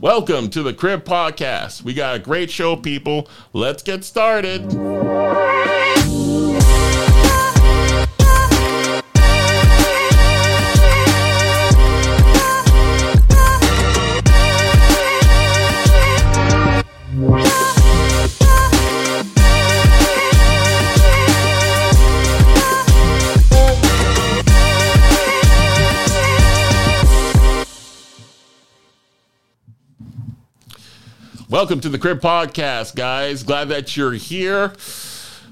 Welcome to the Crib Podcast. We got a great show, people. Let's get started. Welcome to the Crib Podcast, guys. Glad that you're here.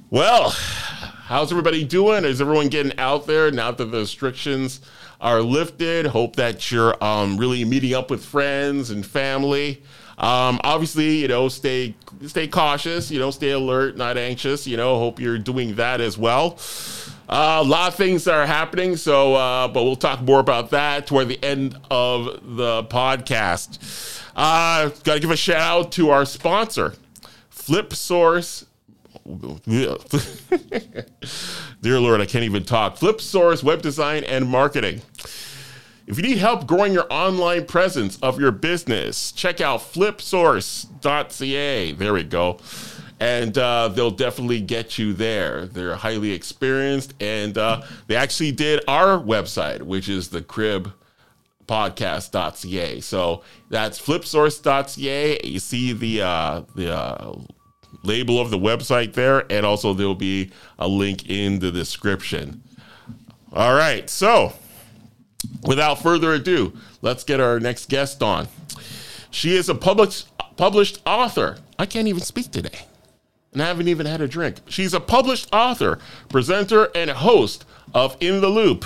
Well, how's everybody doing? Is everyone getting out there now that the restrictions are lifted? Hope that you're um, really meeting up with friends and family. Um, obviously, you know, stay stay cautious. You know, stay alert, not anxious. You know, hope you're doing that as well. A lot of things are happening, so uh, but we'll talk more about that toward the end of the podcast. Uh, Got to give a shout out to our sponsor, FlipSource. Dear Lord, I can't even talk. FlipSource Web Design and Marketing. If you need help growing your online presence of your business, check out flipsource.ca. There we go. And uh, they'll definitely get you there. They're highly experienced, and uh, they actually did our website, which is the crib podcast.ca. So that's flipsource.ca. You see the uh, the uh, label of the website there, and also there'll be a link in the description. All right, so without further ado, let's get our next guest on. She is a published published author. I can't even speak today. And I haven't even had a drink. She's a published author, presenter, and host of In the Loop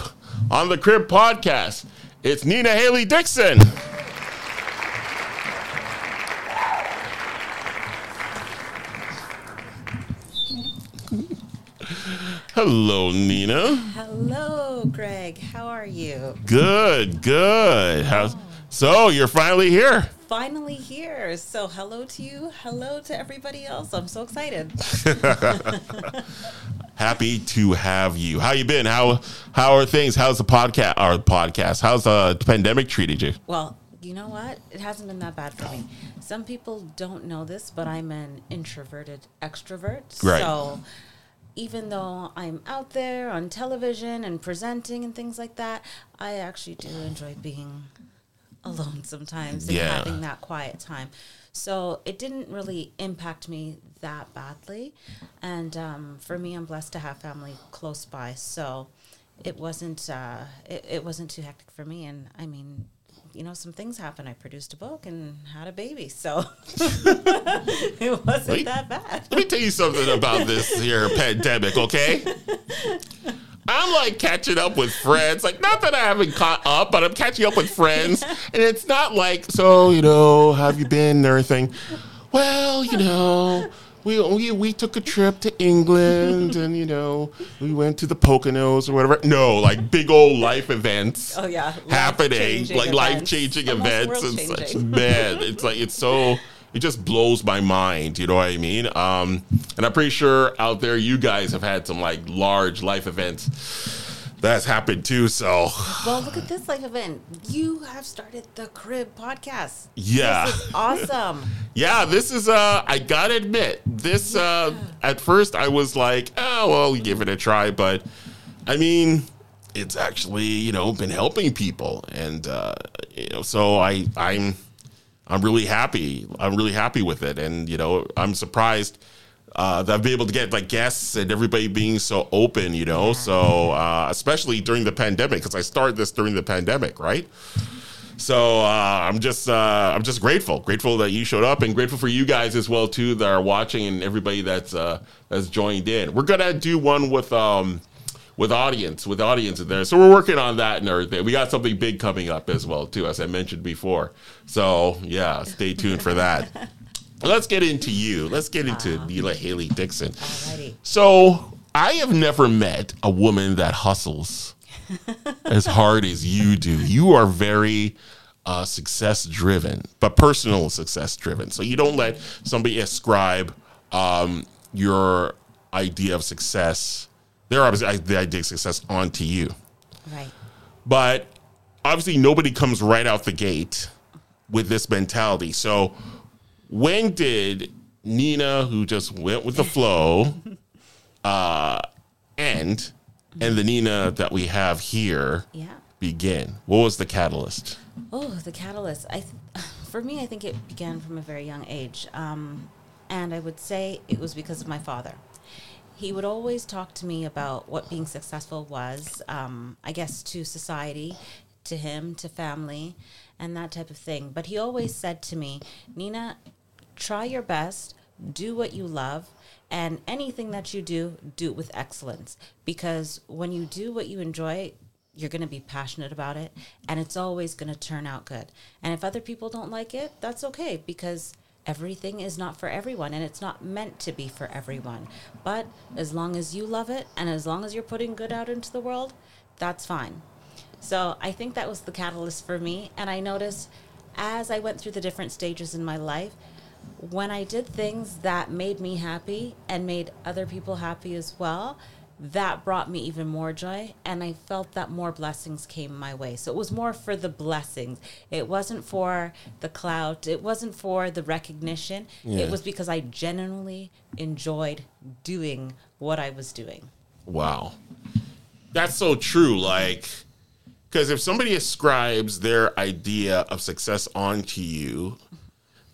on the Crib podcast. It's Nina Hallie Dixon. Hello, Nina. Hello, Greg. How are you? Good, good. How's so you're finally here? Finally here. So, hello to you. Hello to everybody else. I'm so excited. Happy to have you. How you been? How how are things? How's the podcast? Our podcast. How's the pandemic treated you? Well, you know what? It hasn't been that bad for me. Some people don't know this, but I'm an introverted extrovert. Right. So, even though I'm out there on television and presenting and things like that, I actually do enjoy being alone sometimes and Yeah. having that quiet time. So it didn't really impact me that badly. And um, for me, I'm blessed to have family close by. So it wasn't uh, it, it wasn't too hectic for me. And I mean, you know, some things happened. I produced a book and had a baby, so it wasn't Wait. that bad. Let me tell you something about this here pandemic, okay? I'm like catching up with friends. Like, not that I haven't caught up, but I'm catching up with friends. And it's not like, so, you know, have you been and everything? Well, you know, we, we, we took a trip to England and, you know, we went to the Poconos or whatever. No, like big old life events Oh yeah, happening, like events. life changing events and such. Man, it's like it's so it just blows my mind. You know what I mean? Um, and I'm pretty sure out there you guys have had some like large life events that's happened too. So Well, look at this life event. You have started the Crib podcast. yeah, This is awesome. yeah. This is uh, I gotta admit, this uh, at first I was like, oh well, give it a try, but I mean. It's actually, you know, been helping people, and uh, you know, so I, I'm, I'm really happy. I'm really happy with it, and you know, I'm surprised uh, that I've been able to get like guests and everybody being so open. You know, so uh, especially during the pandemic, because I started this during the pandemic, right? So uh, I'm just uh, I'm just grateful, grateful that you showed up, and grateful for you guys as well too that are watching and everybody that's uh, that's joined in. We're gonna do one with um, with audience, with audience in there. So we're working on that and everything. We got something big coming up as well too, as I mentioned before. So yeah, stay tuned for that. Let's get into you. Let's get into Neela Hallie Dixon. Alrighty. So I have never met a woman that hustles as hard as you do. You are very uh, success driven, but personal success driven. So you don't let somebody ascribe um, your idea of success, their obviously the idea of success, onto you. Right. But obviously, nobody comes right out the gate with this mentality. So when did Nina, who just went with the flow, uh, end, and the Nina that we have here Yeah. begin? What was the catalyst? Oh, the catalyst. I, th- for me, I think it began from a very young age, um, and I would say it was because of my father. He would always talk to me about what being successful was. Um, I guess to society, to him, to family, and that type of thing. But he always said to me, Nina, try your best, do what you love, and anything that you do, do it with excellence. Because when you do what you enjoy, you're going to be passionate about it, and it's always going to turn out good. And if other people don't like it, that's okay because everything is not for everyone and it's not meant to be for everyone. But as long as you love it and as long as you're putting good out into the world, that's fine. So I think that was the catalyst for me. And I noticed as I went through the different stages in my life, when I did things that made me happy and made other people happy as well, that brought me even more joy. And I felt that more blessings came my way. So it was more for the blessings. It wasn't for the clout, it wasn't for the recognition. Yeah. It was because I genuinely enjoyed doing what I was doing. Wow. That's so true. Like, because if somebody ascribes their idea of success onto you,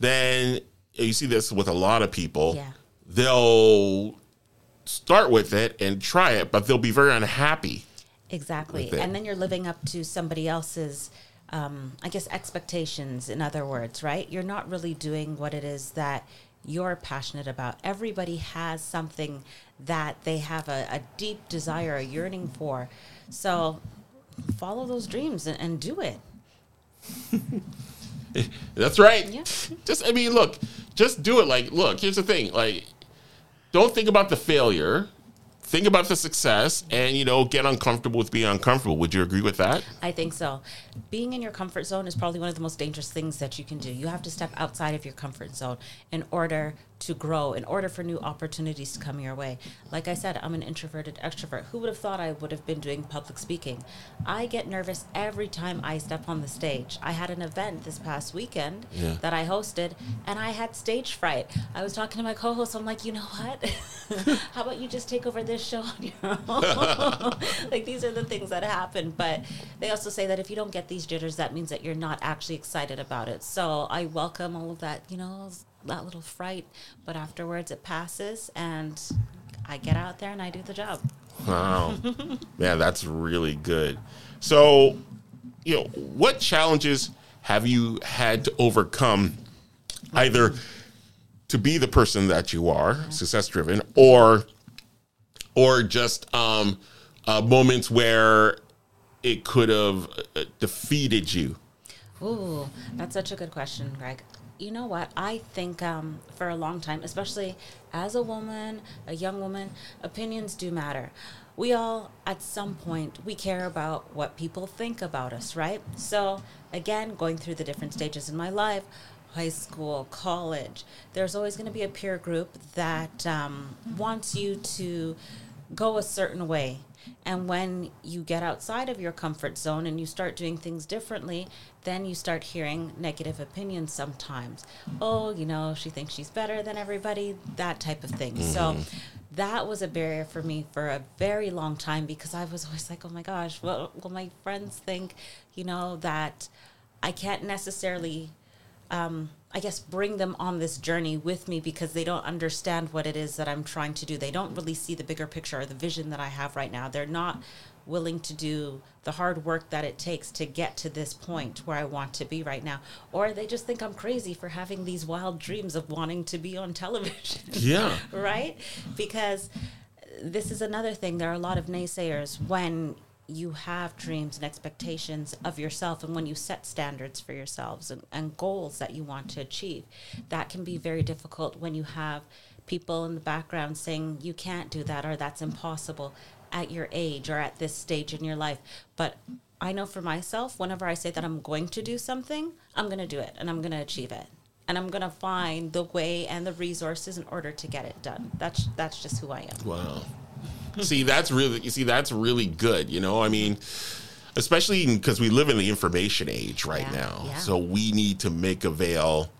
then you see this with a lot of people. Yeah. They'll start with it and try it, but they'll be very unhappy. Exactly. And then you're living up to somebody else's, um, I guess, expectations, in other words, right? You're not really doing what it is that you're passionate about. Everybody has something that they have a, a deep desire, a yearning for. So follow those dreams and, and do it. That's right. Yeah. Just, I mean, look, just do it. Like, look, here's the thing. Like, don't think about the failure. Think about the success and, you know, get uncomfortable with being uncomfortable. Would you agree with that? I think so. Being in your comfort zone is probably one of the most dangerous things that you can do. You have to step outside of your comfort zone in order to grow, in order for new opportunities to come your way. Like I said, I'm an introverted extrovert. Who would have thought I would have been doing public speaking? I get nervous every time I step on the stage. I had an event this past weekend Yeah. that I hosted, and I had stage fright. I was talking to my co host, I'm like, you know what? How about you just take over this show on your own? like, these are the things that happen. But they also say that if you don't get these jitters, that means that you're not actually excited about it. So I welcome all of that, you know, that little fright. But afterwards, it passes, and I get out there and I do the job. Wow. Man, that's really good. So, you know, what challenges have you had to overcome either to be the person that you are, success driven, or or just um, uh, moments where it could have uh, defeated you? Ooh, that's such a good question, Greg. You know what? I think um, for a long time, especially as a woman, a young woman, opinions do matter. We all, at some point, we care about what people think about us, right? So, again, going through the different stages in my life, high school, college, there's always going to be a peer group that um, wants you to go a certain way. And when you get outside of your comfort zone and you start doing things differently, then you start hearing negative opinions sometimes. Oh, you know, she thinks she's better than everybody, that type of thing. So mm-hmm. that was a barrier for me for a very long time because I was always like, oh my gosh, what will my friends think? You know, that I can't necessarily um, I guess, bring them on this journey with me because they don't understand what it is that I'm trying to do. They don't really see the bigger picture or the vision that I have right now. They're not willing to do the hard work that it takes to get to this point where I want to be right now. Or they just think I'm crazy for having these wild dreams of wanting to be on television. Yeah. right? Because this is another thing. There are a lot of naysayers when you have dreams and expectations of yourself and when you set standards for yourselves and, and goals that you want to achieve. That can be very difficult when you have people in the background saying you can't do that or that's impossible at your age or at this stage in your life. But I know for myself, whenever I say that I'm going to do something, I'm going to do it and I'm going to achieve it. And I'm going to find the way and the resources in order to get it done. That's that's just who I am. Wow. See, that's really you see that's really good. You know, I mean, especially because we live in the information age right Yeah, now. yeah. So we need to make avail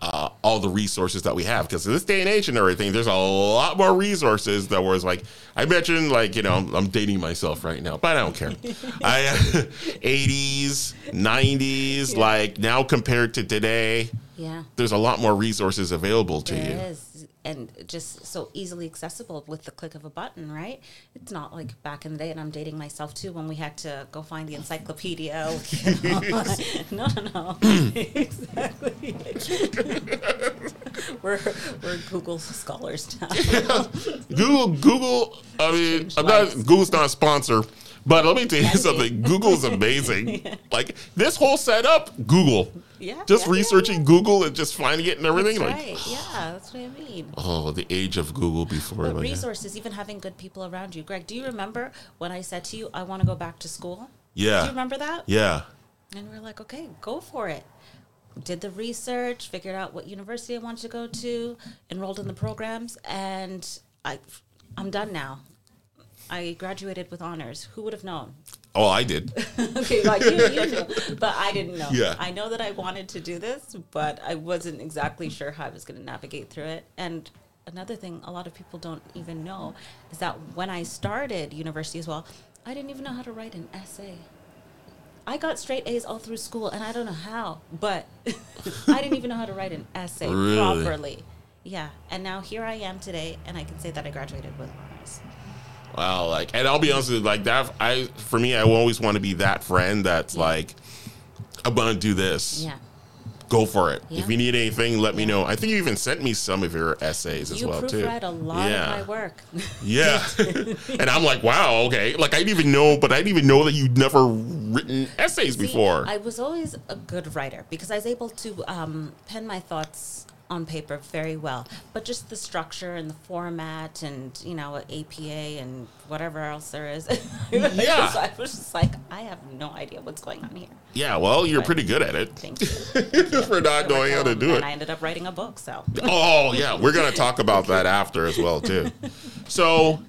uh, all the resources that we have because in this day and age and everything, there's a lot more resources that was like I mentioned, like you know, I'm dating myself right now, but I don't care. I 80s, 90s, like now compared to today, Yeah. there's a lot more resources available to There you. is, and just so easily accessible with the click of a button, right? It's not like back in the day, and I'm dating myself too, when we had to go find the encyclopedia. you know. no, no, no, exactly. we're we're Google scholars now. Google, Google. I mean, I'm not. Google's not a sponsor, but let me tell you something. Google's amazing. Like this whole setup, Google. Yeah, Just yeah, yeah, researching Google and just finding it and everything. That's like, right. Yeah, that's what I mean. oh, the age of Google before. But like, resources, even having good people around you. Greg, do you remember when I said to you, I want to go back to school? Yeah. Do you remember that? yeah, And we are like, okay, go for it. Did the research, figured out what university I wanted to go to, enrolled in the programs, and I, I'm done now. I graduated with honors. Who would have known? Oh, I did. okay, like you, you knew, but I didn't know. Yeah. I know that I wanted to do this, but I wasn't exactly sure how I was going to navigate through it. And another thing, a lot of people don't even know is that when I started university as well, I didn't even know how to write an essay. I got straight A's all through school, and I don't know how, but I didn't even know how to write an essay Really? properly. Yeah, and now here I am today, and I can say that I graduated with honors. Wow, like, and I'll be honest with you, like that. I, for me, I always want to be that friend that's like, I'm gonna do this. Yeah. Go for it. Yeah. If you need anything, let me know. I think you even sent me some of your essays as You well too. proofread a lot yeah. of my work. Yeah. and I'm like, wow, okay. Like I didn't even know, but I didn't even know that you'd never written essays See, before. I was always a good writer because I was able to um, pen my thoughts on paper very well. But just the structure and the format and, you know, APA and whatever else there is. Yeah. so I was just like, I have no idea what's going on here. yeah, well, you're Right. pretty good at it Thank you. for not knowing how to do and it. I ended up writing a book, so. Oh yeah, we're gonna talk about that after as well too. So,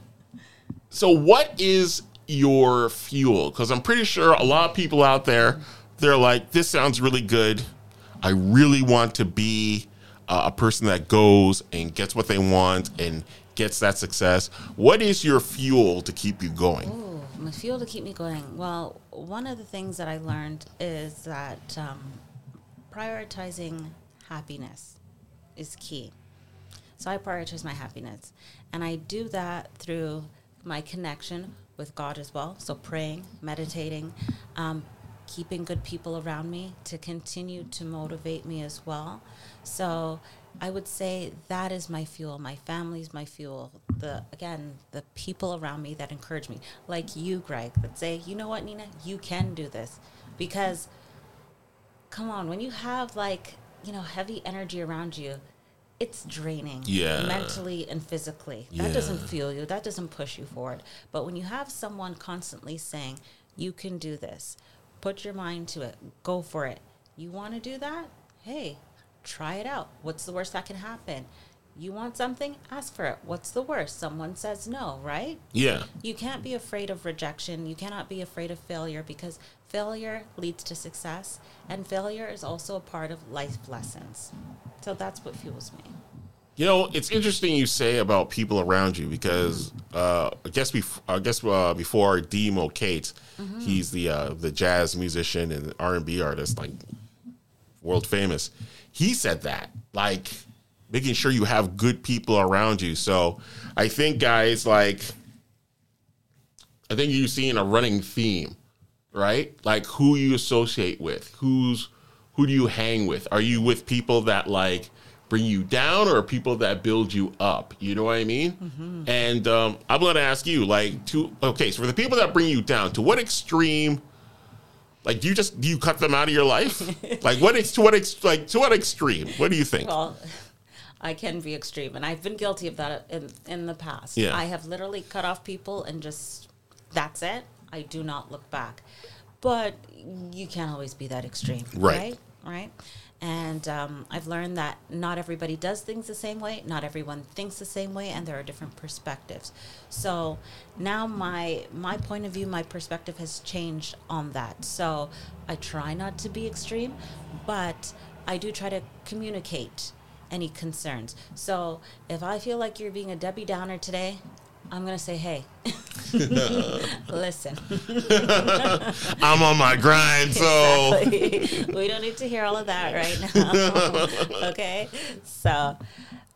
so what is your fuel? Because I'm pretty sure a lot of people out there, they're like, this sounds really good. I really want to be a person that goes and gets what they want and gets that success. What is your fuel to keep you going? Ooh, my fuel to keep me going. Well, one of the things that I learned is that um, prioritizing happiness is key. So I prioritize my happiness. And I do that through my connection with God as well. So praying, meditating, um, keeping good people around me to continue to motivate me as well. So I would say that is my fuel. My family's my fuel. The again, the people around me that encourage me, like you, Greg, that say, you know what, Nina, you can do this, because come on, when you have like you know heavy energy around you, it's draining. Yeah. Mentally and physically. That doesn't Yeah. fuel you. That doesn't push you forward. But when you have someone constantly saying, you can do this, put your mind to it, go for it. You want to do that? Hey, try it out. What's the worst that can happen? You want something? Ask for it. What's the worst? Someone says no, right? Yeah. You can't be afraid of rejection. You cannot be afraid of failure because failure leads to success, and failure is also a part of life lessons. So that's what fuels me. You know, it's interesting you say about people around you because uh, I guess bef- I guess uh, before Demo Kate, he's the uh, the jazz musician and R and B artist, like world famous. He said that, like making sure you have good people around you. So I think, guys, like I think you're seeing a running theme, right? Like who you associate with, who's who do you hang with? Are you with people that like bring you down or people that build you up? You know what I mean? And um, I'm going to ask you, like, to okay, so for the people that bring you down, to what extreme? Like, do you just do you cut them out of your life? like, what ex- to what ex- like to what extreme? What do you think? Well, I can be extreme, and I've been guilty of that in in the past. Yeah. I have literally cut off people and just that's it. I do not look back. But you can't always be that extreme, Right. right? Right. And um, I've learned that not everybody does things the same way, not everyone thinks the same way, and there are different perspectives. So now my my point of view, my perspective has changed on that. So I try not to be extreme, but I do try to communicate any concerns. So if I feel like you're being a Debbie Downer today, I'm gonna say, hey, listen. I'm on my grind, so Exactly. we don't need to hear all of that right now. okay, so.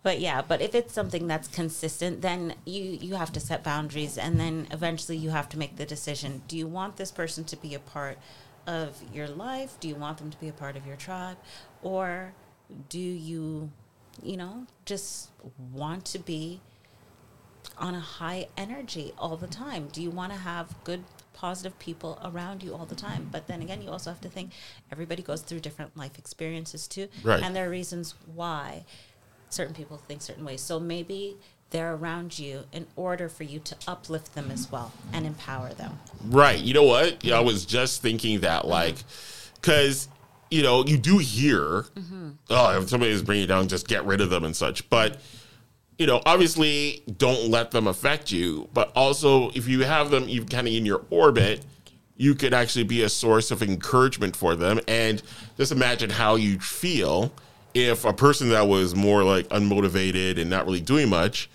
But yeah, but if it's something that's consistent, then you you have to set boundaries, and then eventually you have to make the decision: Do you want this person to be a part of your life? Do you want them to be a part of your tribe, or do you, you know, just want to be on a high energy all the time? Do you want to have good, positive people around you all the time? But then again, you also have to think everybody goes through different life experiences too. Right. And there are reasons why certain people think certain ways. So maybe they're around you in order for you to uplift them as well and empower them. Right. You know what? I was just thinking that, mm-hmm. like, because, you know, you do hear, mm-hmm. oh, if somebody is bringing you down, just get rid of them and such. But, you know, obviously, don't let them affect you. But also, if you have them you kind of in your orbit, you could actually be a source of encouragement for them. And just imagine how you'd feel if a person that was more like unmotivated and not really doing much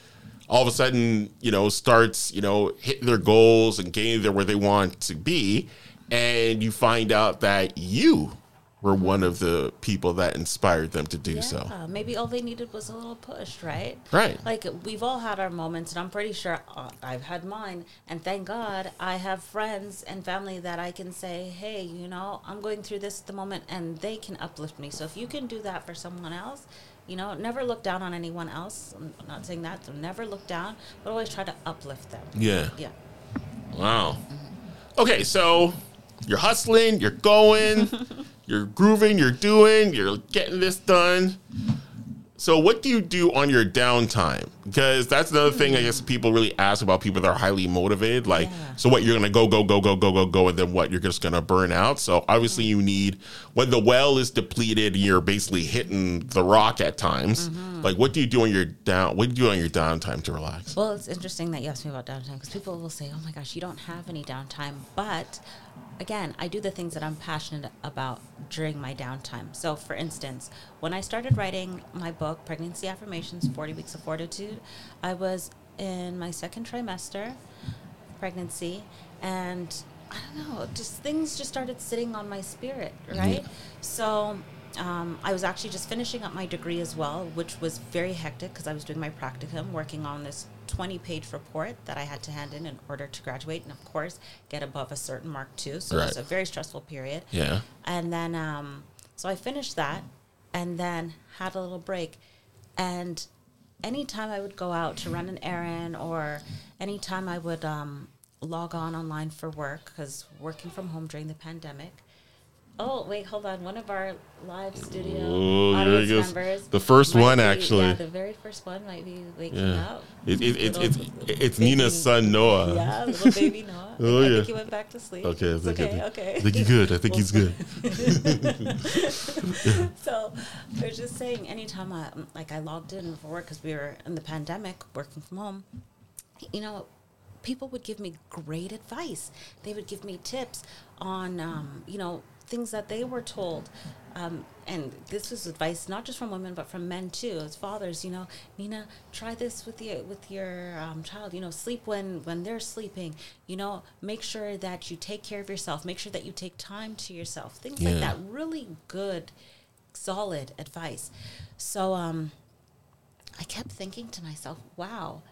all of a sudden, you know, starts, you know, hitting their goals and getting there where they want to be. And you find out that you were one of the people that inspired them to do so. Yeah, maybe all they needed was a little push, right? Right. Like we've all had our moments, and I'm pretty sure uh, I've had mine. And thank God I have friends and family that I can say, hey, you know, I'm going through this at the moment, and they can uplift me. So if you can do that for someone else, you know, never look down on anyone else. I'm not saying that, so never look down, but always try to uplift them. Yeah. Yeah. Wow. Okay, so you're hustling, you're going, you're grooving, you're doing, you're getting this done. So, what do you do on your downtime? Because that's another thing I guess people really ask about people that are highly motivated. Like, Yeah. so what you're gonna go, go, go, go, go, go, go, and then what you're just gonna burn out. So, obviously, you need when the well is depleted, you're basically hitting the rock at times. Mm-hmm. Like, what do you do on your down? What do you do on your downtime to relax? Well, it's interesting that you asked me about downtime because people will say, "Oh my gosh, you don't have any downtime." But again, I do the things that I'm passionate about during my downtime. So, for instance, when I started writing my book, Pregnancy Affirmations: Forty Weeks of Fortitude, I was in my second trimester, pregnancy, and I don't know, just things just started sitting on my spirit, right? So. Um, I was actually just finishing up my degree as well, which was very hectic because I was doing my practicum, working on this 20 page report that I had to hand in in order to graduate and, of course, get above a certain mark too. So it was a very stressful period. Yeah. And then, um, so I finished that and then had a little break. And anytime I would go out to run an errand or anytime I would um, log on online for work, because working from home during the pandemic. Oh, wait, hold on. One of our live studio Oh, there audience members. The first one, be- actually. Yeah, the very first one might be waking Yeah. up. It, it, it, it's it's baby- Nina's son Noah. Yeah, little baby Noah. Oh, I yeah. think he went back to sleep. Okay, I It's think, okay, okay. I think he's good. I think he's good. so I was just saying, anytime I like I logged in for work because we were in the pandemic, working from home. You know, people would give me great advice. They would give me tips on, um, you know, things that they were told. Um, and this was advice not just from women but from men too, as fathers. You know, Nina, try this with your with your um, child. You know, sleep when when they're sleeping. You know, make sure that you take care of yourself. Make sure that you take time to yourself. Things Yeah. like that. Really good, solid advice. So um, I kept thinking to myself, wow,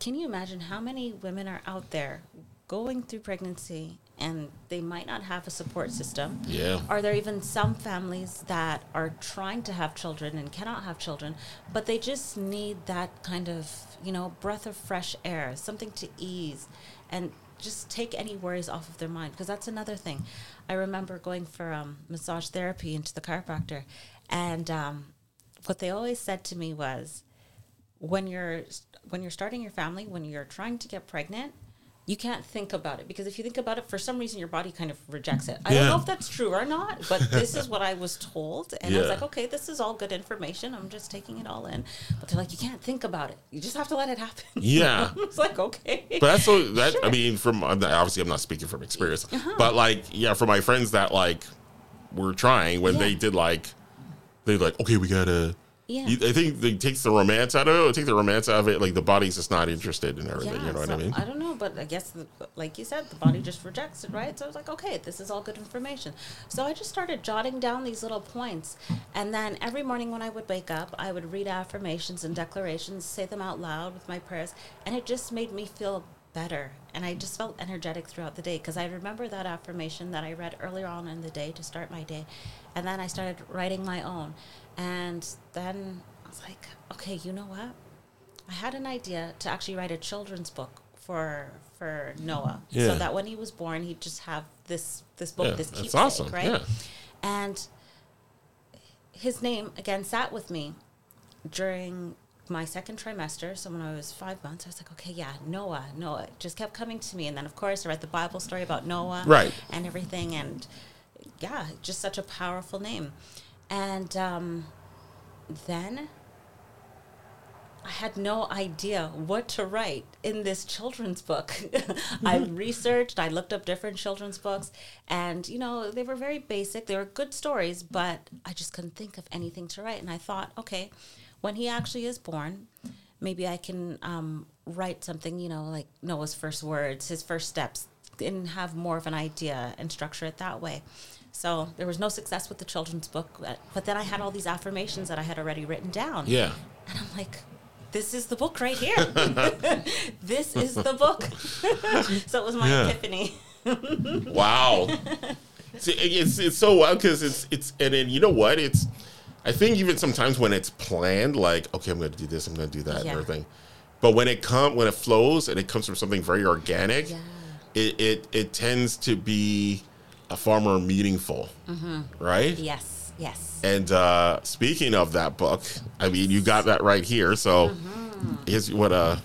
can you imagine how many women are out there going through pregnancy and they might not have a support system? Yeah. Are there even some families that are trying to have children and cannot have children, but they just need that kind of, you know, breath of fresh air, something to ease and just take any worries off of their mind? Because that's another thing. I remember going for um, massage therapy into the chiropractor, and um, what they always said to me was, when you're when you're starting your family, when you're trying to get pregnant, you can't think about it because if you think about it, for some reason your body kind of rejects it. I don't know if that's true or not, but this is what I was told, and I was like, okay, this is all good information. I'm just taking it all in. But they're like, you can't think about it. You just have to let it happen. Yeah. it's like okay. But that's so that I mean, from obviously I'm not speaking from experience, Uh-huh. but like yeah, for my friends that like were trying when Yeah. they did like they're like okay we gotta. Yeah. You, I think it takes the romance out of it. Take the romance out of it. Like the body's just not interested in everything. you know what I mean? I don't know, but I guess, the, like you said, the body just rejects it, right? So I was like, okay, this is all good information. So I just started jotting down these little points. And then every morning when I would wake up, I would read affirmations and declarations, say them out loud with my prayers. And it just made me feel better. And I just felt energetic throughout the day because I remember that affirmation that I read earlier on in the day to start my day. And then I started writing my own. And then I was like, okay, you know what? I had an idea to actually write a children's book for for Noah, Yeah. so that when he was born, he'd just have this this book, Yeah, this that's keepsake, awesome, right? yeah. And his name again sat with me during my second trimester. So when I was five months, I was like, okay, yeah, Noah, Noah, It just kept coming to me, and then of course I read the Bible story about Noah, Right. and everything, and yeah, just such a powerful name, and um, then I had no idea what to write in this children's book. I researched, I looked up different children's books, and you know, they were very basic. They were good stories, but I just couldn't think of anything to write. And I thought, okay, when he actually is born, maybe I can um, write something, you know, like Noah's first words, his first steps, and have more of an idea and structure it that way. So there was no success with the children's book, but, but then I had all these affirmations that I had already written down. Yeah. And I'm like, this is the book right here. this is the book. so it was my Yeah. epiphany. Wow. See, it's it's so wild because it's it's and then you know what it's. I think even sometimes when it's planned, like okay, I'm going to do this, I'm going to do that, and everything. But when it come when it flows and it comes from something very organic, Yeah. it, it it tends to be a far more meaningful, right? Yes, yes. And uh, speaking of that book, I mean, you got that right here. So, here's what uh,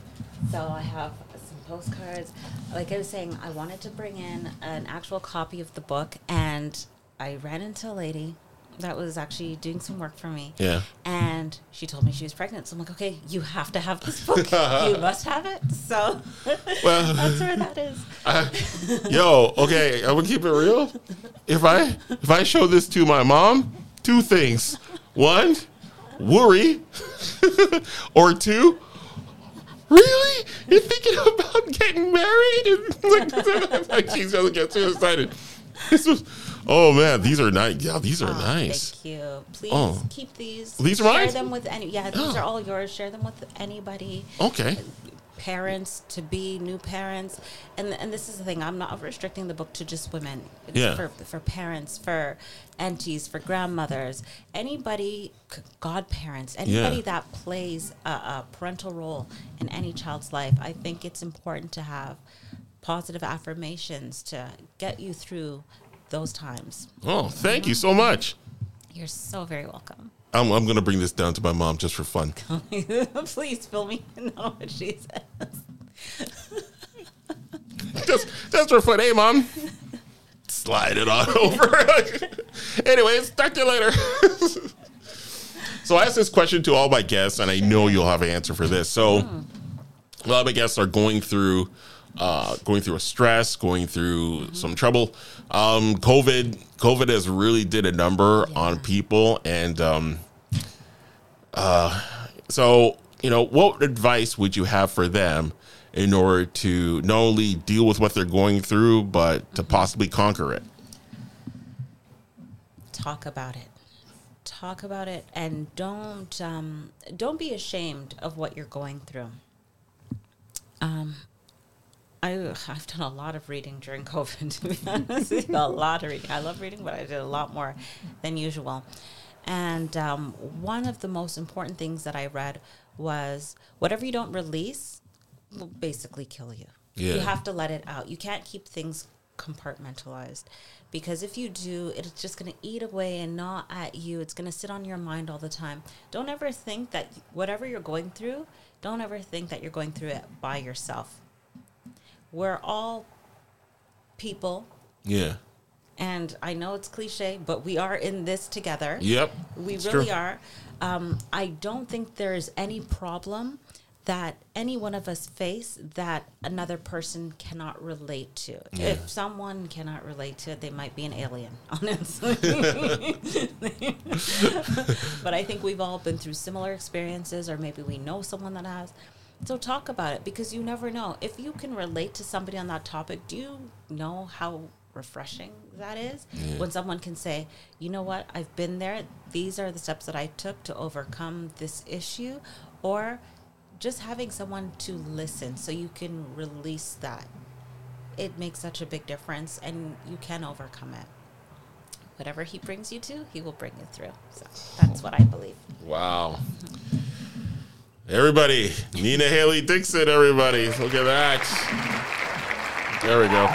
So I have some postcards. Like I was saying, I wanted to bring in an actual copy of the book, and I ran into a lady that was actually doing some work for me. Yeah. And she told me she was pregnant. So I'm like, okay, you have to have this book. you must have it. So Well- that's where that is. yo, okay, I'm gonna keep it real. If I if I show this to my mom, two things: one, worry, or two. Really? You're thinking about getting married? And like, she's gonna get too excited. This was, oh man, these are nice. Yeah, these are Oh, nice. Thank you. Please Oh. keep these. These are Share mine? them with any. Yeah, these Oh. are all yours. Share them with anybody. Okay. Parents to be, new parents, and and this is the thing. I'm not restricting the book to just women. It's Yeah. For for parents, for aunties, for grandmothers, anybody, godparents, anybody Yeah. that plays a, a parental role in any child's life. I think it's important to have positive affirmations to get you through those times. Oh, thank you so mm-hmm. much. You're so very welcome. I'm, I'm gonna bring this down to my mom just for fun. Please fill me in on what she says. just just for fun. Hey, mom, slide it on over. Anyways, talk to you later. so I asked this question to all my guests, and I know you'll have an answer for this. So mm. a lot of my guests are going through. Uh, going through a stress, going through some trouble. Um, COVID, COVID has really did a number on people, and um, uh, so you know, what advice would you have for them in order to not only deal with what they're going through, but to possibly conquer it? Talk about it. Talk about it, and don't um, don't be ashamed of what you're going through. Um, I I've done a lot of reading during COVID. To be honest, a lot of reading. I love reading, but I did a lot more than usual. And um, one of the most important things that I read was whatever you don't release will basically kill you. Yeah. You have to let it out. You can't keep things compartmentalized because if you do, it's just going to eat away and gnaw at you. It's going to sit on your mind all the time. Don't ever think that whatever you're going through, don't ever think that you're going through it by yourself. We're all people, Yeah. and I know it's cliche, but we are in this together. Yep. We It's really true. are. Um, I don't think there's any problem that any one of us face that another person cannot relate to. If someone cannot relate to it, they might be an alien, honestly. but I think we've all been through similar experiences, or maybe we know someone that has. So talk about it because you never know. If you can relate to somebody on that topic, do you know how refreshing that is? When someone can say, you know what, I've been there. These are the steps that I took to overcome this issue. Or just having someone to listen so you can release that. It makes such a big difference and you can overcome it. Whatever he brings you to, he will bring you through. So that's what I believe. Wow. Mm-hmm. Everybody, Nina Hallie Dixon, everybody. Look at that. There we go.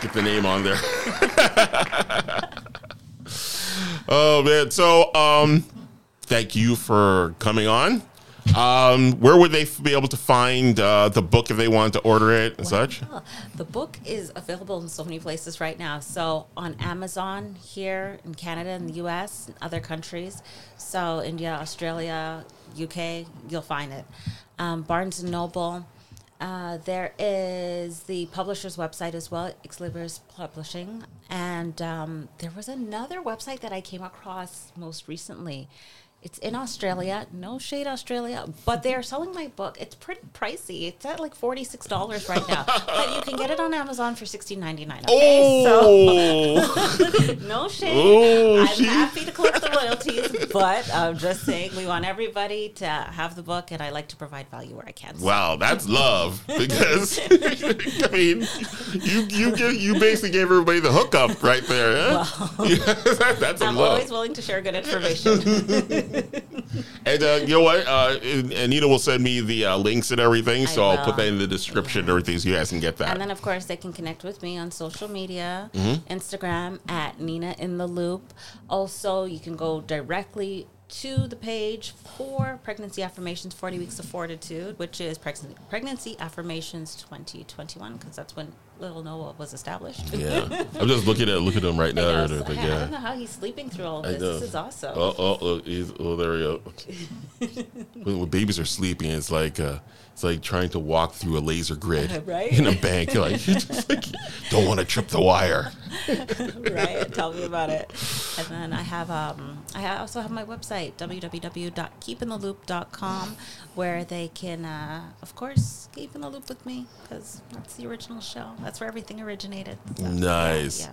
Get the name on there. oh man. So um thank you for coming on. Um, where would they f- be able to find uh, the book if they wanted to order it and such? The book is available in so many places right now. So on Amazon here in Canada in the US and other countries. So India, Australia, UK, you'll find it. Um, Barnes and Noble. Uh, there is the publisher's website as well, Ex Libris Publishing. And um, there was another website that I came across most recently. It's in Australia, no shade Australia, but they are selling my book. It's pretty pricey. It's at like forty six dollars right now, but you can get it on Amazon for sixteen ninety nine. Okay, Oh, so no shade. Oh, I'm she- happy to collect the royalties, but I'm just saying we want everybody to have the book, and I like to provide value where I can. Wow, that's love because I mean, you you give, you basically gave everybody the hookup right there. Huh? That- that's a I'm love. always willing to share good information. and uh, you know what? Uh, Anita will send me the uh, links and everything, I so I'll put that in the description and everything, so you guys can get that. And then, of course, they can connect with me on social media, Mm-hmm. Instagram at Nina in the Loop. Also, you can go directly to the page for Pregnancy Affirmations 40 Weeks of Fortitude, which is Pregnancy, Pregnancy Affirmations 2021, because that's when Little Noah was established. yeah, I'm just looking at looking at him right I, now. so everything, I don't know how he's sleeping through all this. This is awesome. Oh, oh, look, he's, oh, there we go. when, when babies are sleeping, it's like uh, it's like trying to walk through a laser grid Right? in a bank. You're like, you just like don't want to trip the wire. right? Tell me about it. And then I have um I also have my website www.keepintheloop.com where they can uh, of course keep in the loop with me because that's the original show. That's where everything originated. So, Nice. Yeah.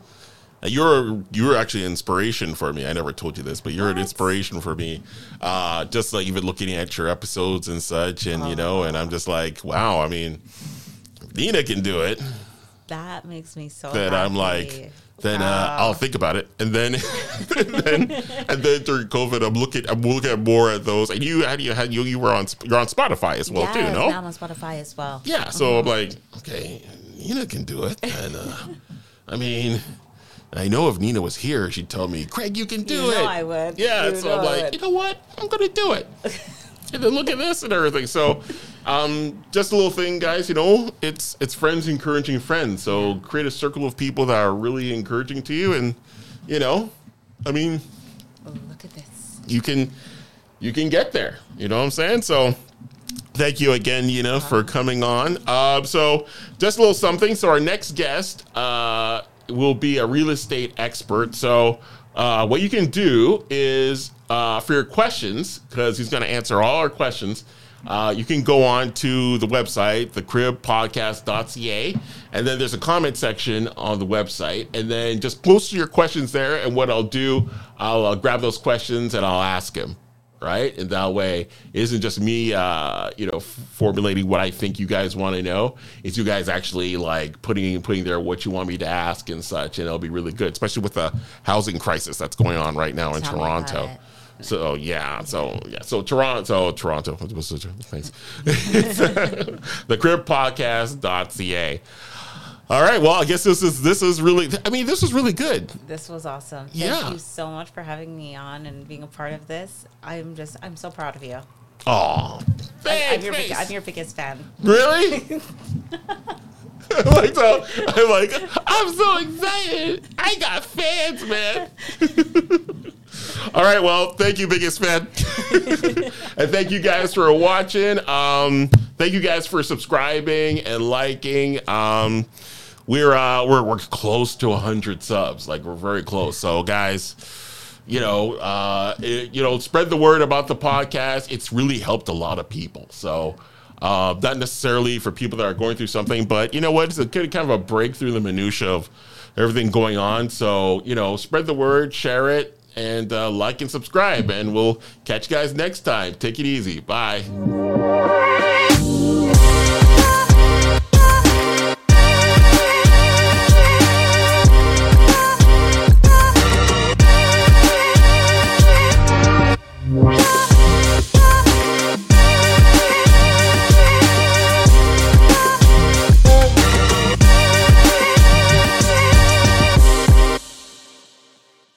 Uh, You're you're actually an inspiration for me. I never told you this, but you're an What? inspiration for me. Uh, just like even looking at your episodes and such, and you know, and I'm just like, wow. I mean, Nina can do it. That makes me so Then I'm happy. like, then uh. I'll think about it, and then and then and then during COVID, I'm looking I'm looking at more at those. And you had you had you you were on you're on Spotify as well yes, too, no? I'm on Spotify as well. Yeah, so I'm like, okay, Nina can do it. And uh, I mean, I know if Nina was here, she'd tell me, Craig, you can do You it. know I would. Yeah, You so know I'm like, you know what? I'm going to do it. and then look at this and everything. So, um, just a little thing, guys. You know, it's it's friends encouraging friends. So create a circle of people that are really encouraging to you, and you know, I mean, Oh, look at this. you can you can get there. You know what I'm saying? So thank you again, Nina, for coming on. Uh, so just a little something. So our next guest uh, will be a real estate expert. So uh, what you can do is uh, for your questions, because he's going to answer all our questions. Uh, you can go on to the website, thecribpodcast.ca, and then there's a comment section on the website. And then just post your questions there. And what I'll do, I'll grab those questions and I'll ask him right? And that way, it isn't just me, uh, you know, f- formulating what I think you guys want to know. It's you guys actually like putting putting there what you want me to ask and such, and it'll be really good, especially with the housing crisis that's going on right now in Tell Toronto. So yeah, so yeah, so Toronto, Toronto. What's what's the thanks? the cribpodcast.ca. All right, well, I guess this is this is really. I mean, this was really good. This was awesome. Thank Yeah. you so much for having me on and being a part of this. I'm just, I'm so proud of you. Oh, I'm, your, big. I'm your biggest fan. Really? like so, I'm like, I'm so excited. I got fans, man. All right, well, thank you, biggest fan, and thank you guys for watching. Um, thank you guys for subscribing and liking. Um, we're uh, we're we're close to hundred subs, like we're very close. So, guys, you know, uh, it, you know, spread the word about the podcast. It's really helped a lot of people. So. Uh, not necessarily for people that are going through something, but you know what? It's a kind of a breakthrough the minutia of everything going on. So you know, spread the word, share it, and uh, like and subscribe. And we'll catch you guys next time. Take it easy. Bye.